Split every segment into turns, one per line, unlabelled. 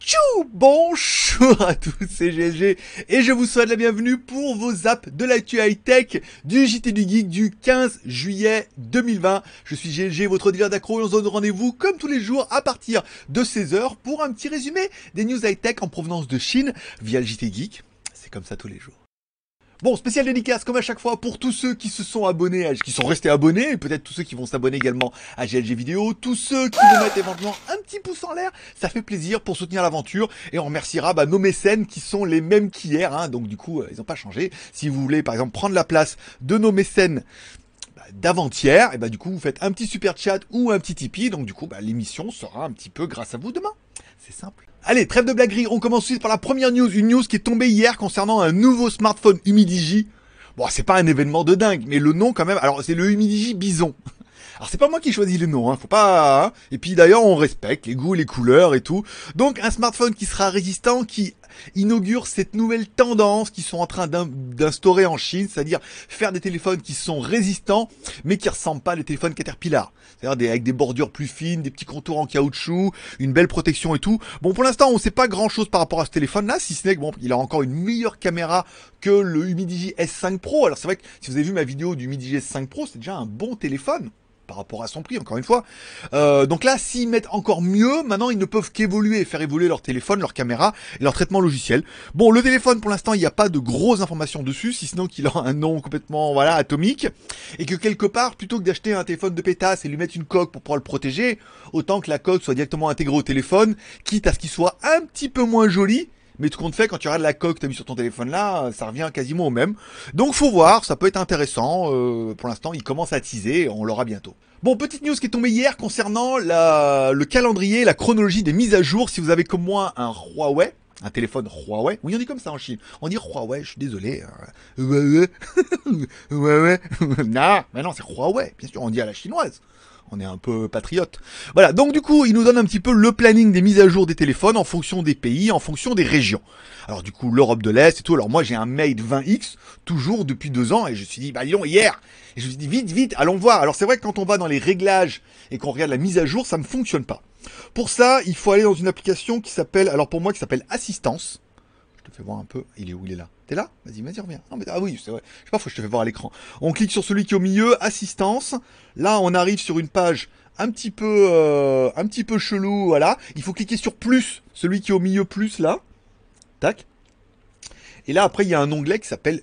Tchou Bonjour à tous, c'est GG et je vous souhaite la bienvenue pour vos apps de l'actu high-tech du JT du Geek du 15 juillet 2020. Je suis GG, votre dealer d'accro et on se donne rendez-vous comme tous les jours à partir de 16h pour un petit résumé des news high-tech en provenance de Chine via le JT Geek. C'est comme ça tous les jours. Bon, spécial dédicace comme à chaque fois pour tous ceux qui se sont abonnés, qui sont restés abonnés, et peut-être tous ceux qui vont s'abonner également à GLG Vidéo, tous ceux qui vont mettre éventuellement un petit pouce en l'air, ça fait plaisir pour soutenir l'aventure, et on remerciera bah, nos mécènes qui sont les mêmes qu'hier, hein, donc du coup euh, ils n'ont pas changé. Si vous voulez par exemple prendre la place de nos mécènes bah, d'avant-hier, et bah du coup vous faites un petit super chat ou un petit Tipeee, donc du coup bah, l'émission sera un petit peu grâce à vous demain. C'est simple. Allez, trêve de blaguerie, on commence suite par la première news, une news qui est tombée hier concernant un nouveau smartphone Humidigi. Bon, c'est pas un événement de dingue, mais le nom quand même, alors c'est le Humidigi Bison. Alors c'est pas moi qui choisis les noms, hein, faut pas... hein. Et puis d'ailleurs on respecte les goûts, les couleurs et tout. Donc un smartphone qui sera résistant, qui inaugure cette nouvelle tendance qu'ils sont en train d'in- d'instaurer en Chine, c'est-à-dire faire des téléphones qui sont résistants, mais qui ressemblent pas à des téléphones Caterpillar. C'est-à-dire avec des bordures plus fines, des petits contours en caoutchouc, une belle protection et tout. Bon, pour l'instant, on sait pas grand-chose par rapport à ce téléphone-là, si ce n'est que bon, il a encore une meilleure caméra que le Humidigi S5 Pro. Alors c'est vrai que si vous avez vu ma vidéo du Humidigi S5 Pro, c'est déjà un bon téléphone par rapport à son prix, encore une fois. Euh, donc là, s'ils mettent encore mieux, maintenant ils ne peuvent qu'évoluer, faire évoluer leur téléphone, leur caméra et leur traitement logiciel. Bon, le téléphone, pour l'instant, il n'y a pas de grosses informations dessus, si n'est qu'il a un nom complètement, voilà, atomique, et que quelque part, plutôt que d'acheter un téléphone de pétasse et lui mettre une coque pour pouvoir le protéger, autant que la coque soit directement intégrée au téléphone, quitte à ce qu'il soit un petit peu moins joli, mais tout compte fait, quand tu regardes la coque que tu as mis sur ton téléphone là, ça revient quasiment au même. Donc faut voir, ça peut être intéressant. Euh, pour l'instant, il commence à teaser, on l'aura bientôt. Bon, petite news qui est tombée hier concernant la, le calendrier, la chronologie des mises à jour. Si vous avez comme moi un Huawei, un téléphone Huawei, oui on dit comme ça en Chine, on dit Huawei, je suis désolé. hein. Huawei, non, mais non c'est Huawei, bien sûr, on dit à la chinoise. On est un peu patriote. Voilà, donc du coup, il nous donne un petit peu le planning des mises à jour des téléphones en fonction des pays, en fonction des régions. Alors du coup, l'Europe de l'Est et tout. Alors moi, j'ai un Mate 20X, toujours depuis deux ans, et je me suis dit, bah disons, hier, et je me suis dit, vite, vite, allons voir. Alors c'est vrai que quand on va dans les réglages et qu'on regarde la mise à jour, ça ne fonctionne pas. Pour ça, il faut aller dans une application qui s'appelle, alors pour moi, qui s'appelle Assistance. Je te fais voir un peu. Il est où? Il est là. T'es là Vas-y, vas-y, reviens. Ah oui, c'est vrai. Je sais pas, faut que je te fais voir à l'écran. On clique sur celui qui est au milieu, assistance. Là, on arrive sur une page un petit peu, euh, un petit peu chelou, voilà. Il faut cliquer sur plus, celui qui est au milieu plus là. Tac. Et là, après, il y a un onglet qui s'appelle,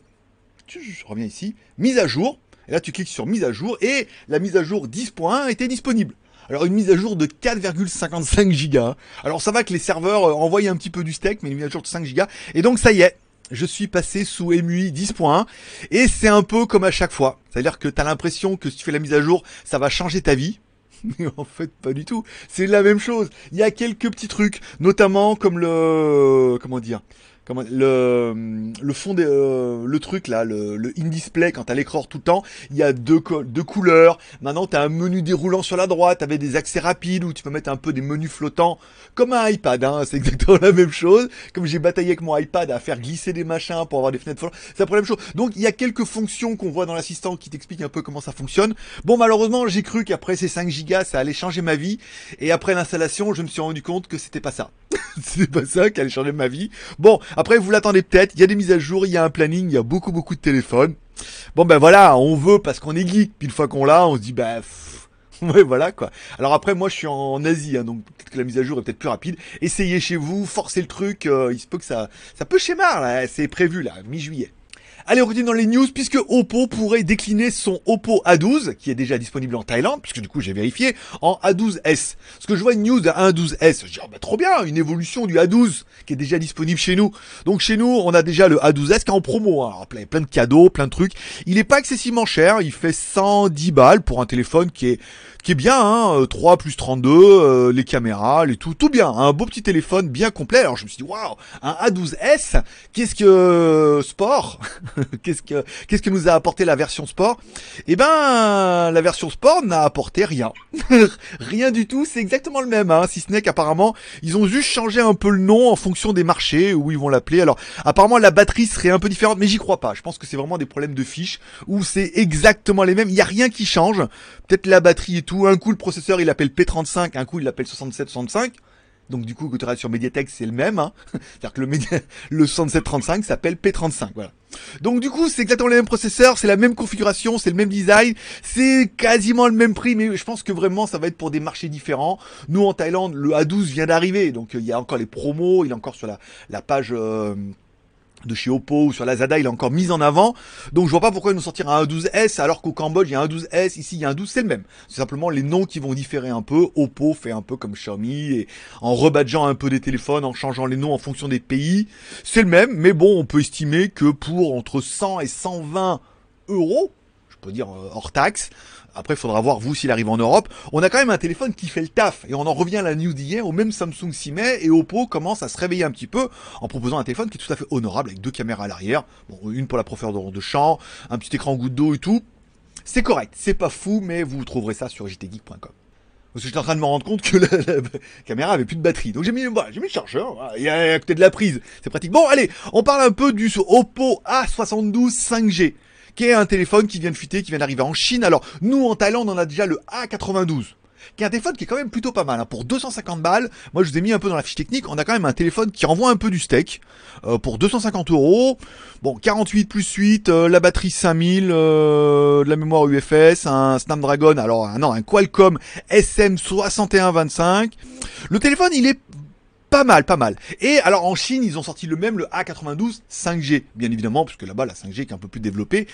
je reviens ici, mise à jour. Et là, tu cliques sur mise à jour et la mise à jour 10.1 était disponible. Alors une mise à jour de 4,55 gigas. Alors ça va que les serveurs euh, envoient un petit peu du steak, mais une mise à jour de 5 gigas. Et donc ça y est, je suis passé sous MUI 10.1 et c'est un peu comme à chaque fois. C'est-à-dire que tu l'impression que si tu fais la mise à jour, ça va changer ta vie. Mais en fait, pas du tout. C'est la même chose. Il y a quelques petits trucs, notamment comme le comment dire, comment le fond des euh, le truc là, le, le in-display quand t'as l'écran tout le temps, il y a deux co- deux couleurs. Maintenant, t'as un menu déroulant sur la droite avec des accès rapides où tu peux mettre un peu des menus flottants comme un iPad. Hein, c'est exactement la même chose. Comme j'ai bataillé avec mon iPad à faire glisser des machins pour avoir des fenêtres flottantes, c'est la même chose. Donc, il y a quelques fonctions qu'on voit dans l'assistant qui t'expliquent un peu comment ça fonctionne. Bon, malheureusement, j'ai cru qu'après ces 5 gigas, ça allait changer ma vie. Et après l'installation, je me suis rendu compte que c'était pas ça. c'était pas ça qui allait changer ma vie. Bon, après, vous l'attendez peut-être. Il y a des mises à jour, il y a un planning, il y a beaucoup, beaucoup de téléphones. Bon, ben voilà, on veut parce qu'on est geek. Puis une fois qu'on l'a, on se dit, bah, pff, ouais, voilà, quoi. Alors après, moi, je suis en Asie, hein, donc peut-être que la mise à jour est peut-être plus rapide. Essayez chez vous, forcez le truc. euh, il se peut que ça, ça peut schémar, là. C'est prévu, là, mi-juillet. Allez, on continue dans les news, puisque Oppo pourrait décliner son Oppo A12, qui est déjà disponible en Thaïlande, puisque du coup j'ai vérifié, en A12S. Parce que je vois une news d'un A12S, je dis, oh, bah, trop bien, une évolution du A12, qui est déjà disponible chez nous. Donc chez nous, on a déjà le A12S qui est en promo, hein. Plein, de cadeaux, plein de trucs. Il est pas excessivement cher, il fait 110 balles pour un téléphone qui est qui est bien, hein, euh, 3 plus 32, euh, les caméras, les tout, tout bien, un beau petit téléphone bien complet. Alors je me suis dit, waouh, un A12S, qu'est-ce que sport? qu'est-ce que qu'est-ce que nous a apporté la version sport? Eh ben, la version sport n'a apporté rien, rien du tout. C'est exactement le même, hein, si ce n'est qu'apparemment ils ont juste changé un peu le nom en fonction des marchés où ils vont l'appeler. Alors apparemment la batterie serait un peu différente, mais j'y crois pas. Je pense que c'est vraiment des problèmes de fiches où c'est exactement les mêmes. Il y a rien qui change. Peut-être la batterie et tout. Un coup le processeur il appelle P35, un coup il l'appelle 6765. Donc du coup, quand tu regardes sur Mediatek, c'est le même. Hein. C'est-à-dire que le, Média... le 6735 s'appelle P35. Voilà. Donc du coup, c'est exactement le même processeur, c'est la même configuration, c'est le même design, c'est quasiment le même prix, mais je pense que vraiment ça va être pour des marchés différents. Nous en Thaïlande, le A12 vient d'arriver, donc euh, il y a encore les promos, il est encore sur la, la page... Euh de chez Oppo ou sur Lazada, il est encore mis en avant. Donc je vois pas pourquoi ils nous sortir un A12S alors qu'au Cambodge il y a un 12S, ici il y a un 12, c'est le même. C'est simplement les noms qui vont différer un peu. Oppo fait un peu comme Xiaomi et en rebadgeant un peu des téléphones, en changeant les noms en fonction des pays. C'est le même, mais bon, on peut estimer que pour entre 100 et 120 euros, je peux dire euh, hors taxe, après, il faudra voir vous s'il arrive en Europe. On a quand même un téléphone qui fait le taf. Et on en revient à la news d'hier où même Samsung s'y met et Oppo commence à se réveiller un petit peu en proposant un téléphone qui est tout à fait honorable avec deux caméras à l'arrière. Une pour la profondeur de champ, un petit écran goutte d'eau et tout. C'est correct. C'est pas fou, mais vous trouverez ça sur jtgeek.com. Parce que j'étais en train de me rendre compte que la, caméra avait plus de batterie. Donc j'ai mis, voilà, j'ai mis le chargeur. Il y a à côté de la prise. C'est pratique. Bon, allez, on parle un peu du Oppo A72 5G qui est un téléphone qui vient de fuiter, qui vient d'arriver en Chine. Alors, nous, en Thaïlande, on a déjà le A92 qui est un téléphone qui est quand même plutôt pas mal. Hein. Pour 250 balles, moi je vous ai mis un peu dans la fiche technique, on a quand même un téléphone qui envoie un peu du steak. Euh, pour 250 euros, bon 48 plus 8, euh, la batterie 5000, euh, de la mémoire UFS, un Snapdragon, alors non, un Qualcomm SM6125. Le téléphone il est pas mal, pas mal. Et alors en Chine, ils ont sorti le même, le A92 5G, bien évidemment, puisque là-bas la 5G est un peu plus développée.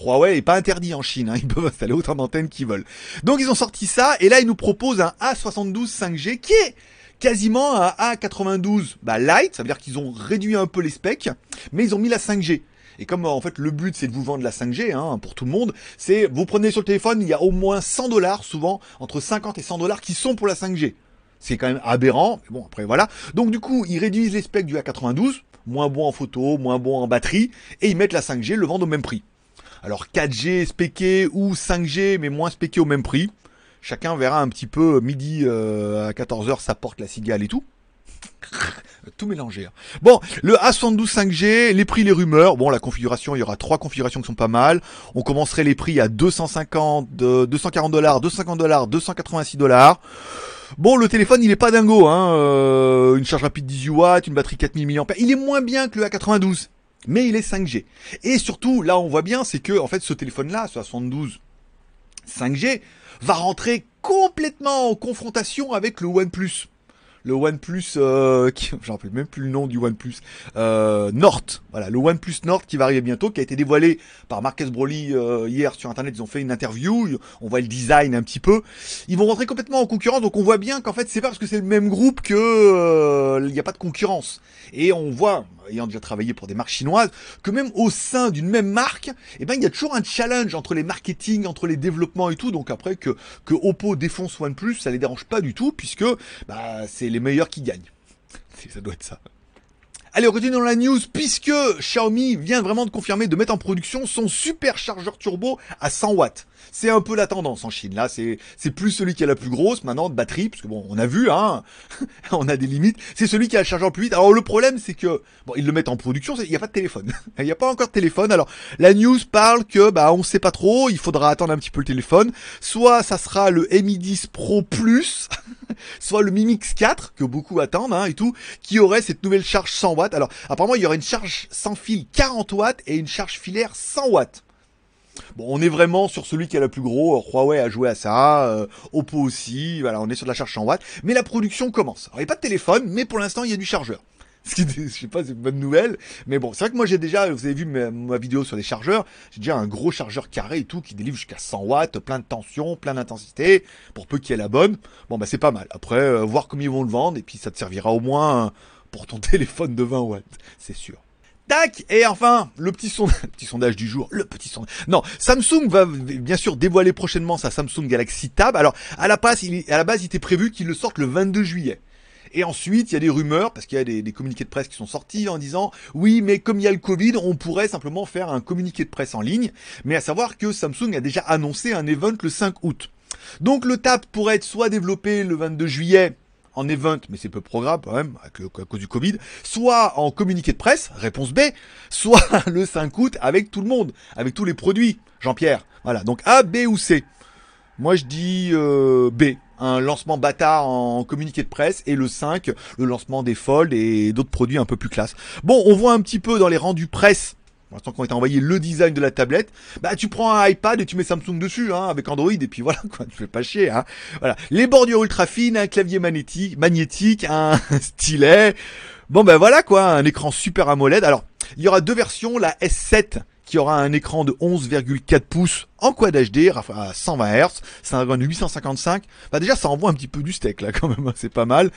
Huawei est pas interdit en Chine, hein, ils peuvent installer autant d'antennes qu'ils veulent. Donc ils ont sorti ça, et là ils nous proposent un A72 5G qui est quasiment un A92 bah, light, ça veut dire qu'ils ont réduit un peu les specs, mais ils ont mis la 5G. Et comme en fait le but c'est de vous vendre la 5G hein, pour tout le monde, c'est vous prenez sur le téléphone, il y a au moins 100 dollars souvent, entre 50 et 100 dollars qui sont pour la 5G c'est quand même aberrant. Mais bon, après voilà. Donc du coup, ils réduisent les specs du A92, moins bon en photo, moins bon en batterie, et ils mettent la 5G, le vendent au même prix. Alors 4G spéqué ou 5G, mais moins spéqué au même prix. Chacun verra un petit peu midi euh, à 14h, ça porte la cigale et tout. tout mélangé. Hein. Bon, le A72 5G, les prix, les rumeurs. Bon, la configuration, il y aura trois configurations qui sont pas mal. On commencerait les prix à 250, 240 dollars, 250 dollars, 286 dollars. Bon, le téléphone, il est pas dingo, hein. Euh, une charge rapide 18 watts, une batterie 4000 mAh. Il est moins bien que le A92, mais il est 5G. Et surtout, là, on voit bien, c'est que, en fait, ce téléphone-là, ce 72 5G, va rentrer complètement en confrontation avec le OnePlus le OnePlus, euh, qui, rappelle même plus le nom du OnePlus, euh, Nord. Voilà, le OnePlus Nord qui va arriver bientôt, qui a été dévoilé par Marcus Broly euh, hier sur Internet. Ils ont fait une interview, on voit le design un petit peu. Ils vont rentrer complètement en concurrence, donc on voit bien qu'en fait c'est pas parce que c'est le même groupe que euh, il n'y a pas de concurrence. Et on voit, ayant déjà travaillé pour des marques chinoises, que même au sein d'une même marque, eh ben il y a toujours un challenge entre les marketing, entre les développements et tout. Donc après que que Oppo défonce OnePlus, ça les dérange pas du tout puisque bah, c'est les meilleurs qui gagnent. Ça doit être ça. Allez, on continue dans la news puisque Xiaomi vient vraiment de confirmer de mettre en production son superchargeur turbo à 100 watts. C'est un peu la tendance en Chine. Là, c'est c'est plus celui qui a la plus grosse maintenant de batterie, parce que bon, on a vu, hein, on a des limites. C'est celui qui a le chargeur plus vite. Alors le problème, c'est que bon, ils le mettent en production, il n'y a pas de téléphone. Il n'y a pas encore de téléphone. Alors la news parle que bah on sait pas trop. Il faudra attendre un petit peu le téléphone. Soit ça sera le Mi 10 Pro Plus, soit le Mi Mix 4 que beaucoup attendent hein, et tout, qui aurait cette nouvelle charge 100 watts. Alors apparemment, il y aurait une charge sans fil 40 watts et une charge filaire 100 watts. Bon, on est vraiment sur celui qui a le plus gros. Huawei a joué à ça, euh, Oppo aussi. Voilà, on est sur de la charge 100 watts. Mais la production commence. Alors, il n'y a pas de téléphone, mais pour l'instant, il y a du chargeur. Ce qui, je sais pas, c'est une bonne nouvelle. Mais bon, c'est vrai que moi j'ai déjà, vous avez vu ma, vidéo sur les chargeurs, j'ai déjà un gros chargeur carré et tout qui délivre jusqu'à 100 watts, plein de tension, plein d'intensité, pour peu qu'il y ait la bonne. Bon, bah c'est pas mal. Après, euh, voir comment ils vont le vendre, et puis ça te servira au moins pour ton téléphone de 20 watts, c'est sûr. Tac Et enfin, le petit, sondage du jour, le petit sondage. Non, Samsung va bien sûr dévoiler prochainement sa Samsung Galaxy Tab. Alors, à la base, il, était prévu qu'il le sorte le 22 juillet. Et ensuite, il y a des rumeurs, parce qu'il y a des, communiqués de presse qui sont sortis en disant, oui, mais comme il y a le Covid, on pourrait simplement faire un communiqué de presse en ligne. Mais à savoir que Samsung a déjà annoncé un event le 5 août. Donc le TAP pourrait être soit développé le 22 juillet en event, mais c'est peu programme quand même, à, cause du Covid, soit en communiqué de presse, réponse B, soit le 5 août avec tout le monde, avec tous les produits, Jean-Pierre. Voilà, donc A, B ou C. Moi je dis euh, B, un lancement bâtard en communiqué de presse, et le 5, le lancement des Fold et d'autres produits un peu plus classe. Bon, on voit un petit peu dans les rendus presse pour l'instant qu'on t'a envoyé le design de la tablette, bah tu prends un iPad et tu mets Samsung dessus, hein, avec Android, et puis voilà, quoi, tu fais pas chier, hein. Voilà. Les bordures ultra fines, un clavier magnétique, magnétique, un stylet. Bon ben voilà quoi, un écran super AMOLED. Alors, il y aura deux versions, la S7 qui aura un écran de 11,4 pouces en Quad HD à 120 Hz, c'est un 855. Bah déjà ça envoie un petit peu du steak là quand même, hein, c'est pas mal.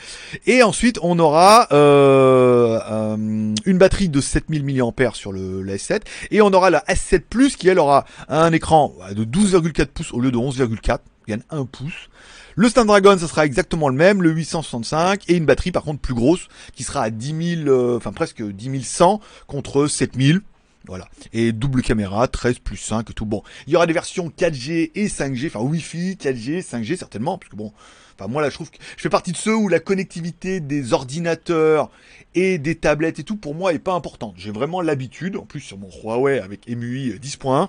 Et ensuite on aura euh, euh, une batterie de 7000 mAh sur le S7 et on aura la S7 Plus qui elle aura un écran de 12,4 pouces au lieu de 11,4, gagne 1 pouce. Le Snapdragon, ça sera exactement le même, le 865, et une batterie par contre plus grosse, qui sera à 10 000, euh, enfin presque 10 100 contre 7000. Voilà. Et double caméra, 13 plus 5 et tout. Bon, il y aura des versions 4G et 5G, enfin Wi-Fi, 4G, 5G certainement, parce que bon, enfin moi là je trouve que je fais partie de ceux où la connectivité des ordinateurs et des tablettes et tout pour moi est pas importante. J'ai vraiment l'habitude, en plus sur mon Huawei avec EMUI 10.1,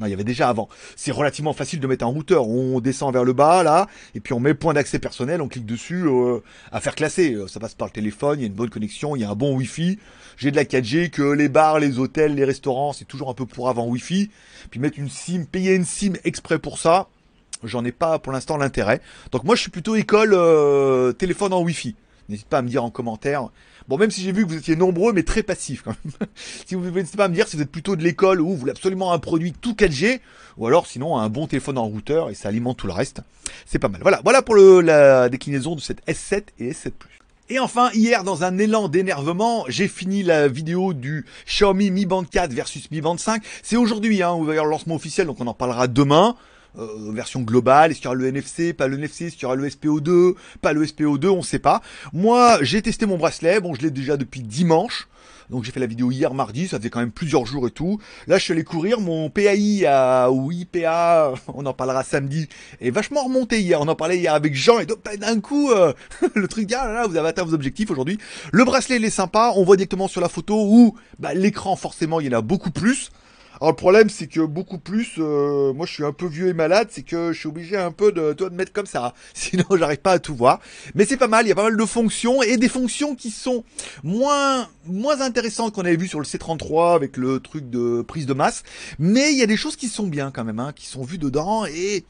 non, il y avait déjà avant. C'est relativement facile de mettre un routeur. On descend vers le bas, là, et puis on met point d'accès personnel, on clique dessus euh, à faire classer. Euh, ça passe par le téléphone, il y a une bonne connexion, il y a un bon Wi-Fi. J'ai de la 4G, que les bars, les hôtels, les restaurants, c'est toujours un peu pour avant Wi-Fi. Puis mettre une SIM, payer une SIM exprès pour ça, j'en ai pas pour l'instant l'intérêt. Donc moi, je suis plutôt école euh, téléphone en Wi-Fi. N'hésite pas à me dire en commentaire. Bon, même si j'ai vu que vous étiez nombreux, mais très passifs quand même. si vous n'hésitez pas à me dire si vous êtes plutôt de l'école ou vous voulez absolument un produit tout 4G, ou alors sinon un bon téléphone en routeur et ça alimente tout le reste. C'est pas mal. Voilà, voilà pour le, la déclinaison de cette S7 et S7 Plus. Et enfin, hier, dans un élan d'énervement, j'ai fini la vidéo du Xiaomi Mi Band 4 versus Mi Band 5. C'est aujourd'hui, hein, où il va y avoir le lancement officiel, donc on en parlera demain. Euh, version globale, est-ce qu'il y aura le NFC, pas le NFC, est-ce qu'il y aura le SPO2, pas le SPO2, on sait pas. Moi, j'ai testé mon bracelet, bon, je l'ai déjà depuis dimanche. Donc j'ai fait la vidéo hier mardi, ça faisait quand même plusieurs jours et tout. Là je suis allé courir, mon PAI à, ou IPA, on en parlera samedi, est vachement remonté hier. On en parlait hier avec Jean et d'un coup euh, le truc ah là, là vous avez atteint vos objectifs aujourd'hui. Le bracelet il est sympa, on voit directement sur la photo où bah, l'écran forcément il y en a beaucoup plus. Alors le problème c'est que beaucoup plus, euh, moi je suis un peu vieux et malade, c'est que je suis obligé un peu de, de mettre comme ça, sinon j'arrive pas à tout voir. Mais c'est pas mal, il y a pas mal de fonctions et des fonctions qui sont moins moins intéressantes qu'on avait vu sur le C33 avec le truc de prise de masse. Mais il y a des choses qui sont bien quand même, hein, qui sont vues dedans et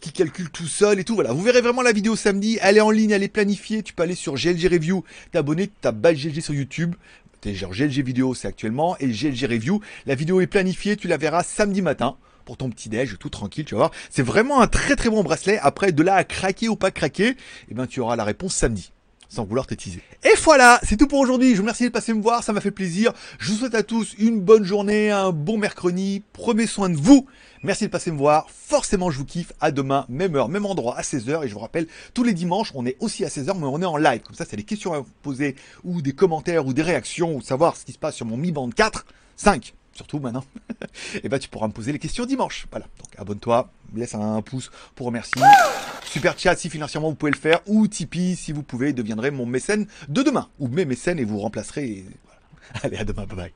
qui calculent tout seul et tout. Voilà, vous verrez vraiment la vidéo samedi. Elle est en ligne, elle est planifiée. Tu peux aller sur GLG Review, t'abonner, ta badge GLG sur YouTube genre GLG vidéo, c'est actuellement, et GLG review. La vidéo est planifiée, tu la verras samedi matin pour ton petit déj, tout tranquille, tu vas voir. C'est vraiment un très très bon bracelet. Après, de là à craquer ou pas craquer, eh ben, tu auras la réponse samedi sans vouloir te teaser. Et voilà, c'est tout pour aujourd'hui. Je vous remercie de passer me voir, ça m'a fait plaisir. Je vous souhaite à tous une bonne journée, un bon mercredi. Prenez soin de vous. Merci de passer me voir. Forcément, je vous kiffe. À demain, même heure, même endroit, à 16h. Et je vous rappelle, tous les dimanches, on est aussi à 16h, mais on est en live. Comme ça, c'est des questions à vous poser, ou des commentaires, ou des réactions, ou savoir ce qui se passe sur mon Mi Band 4, 5 surtout maintenant, et eh ben tu pourras me poser les questions dimanche. Voilà, donc abonne-toi, laisse un pouce pour remercier. Super chat si financièrement vous pouvez le faire, ou Tipeee si vous pouvez, deviendrez mon mécène de demain, ou mes mécènes et vous remplacerez. Allez, à demain, bye bye.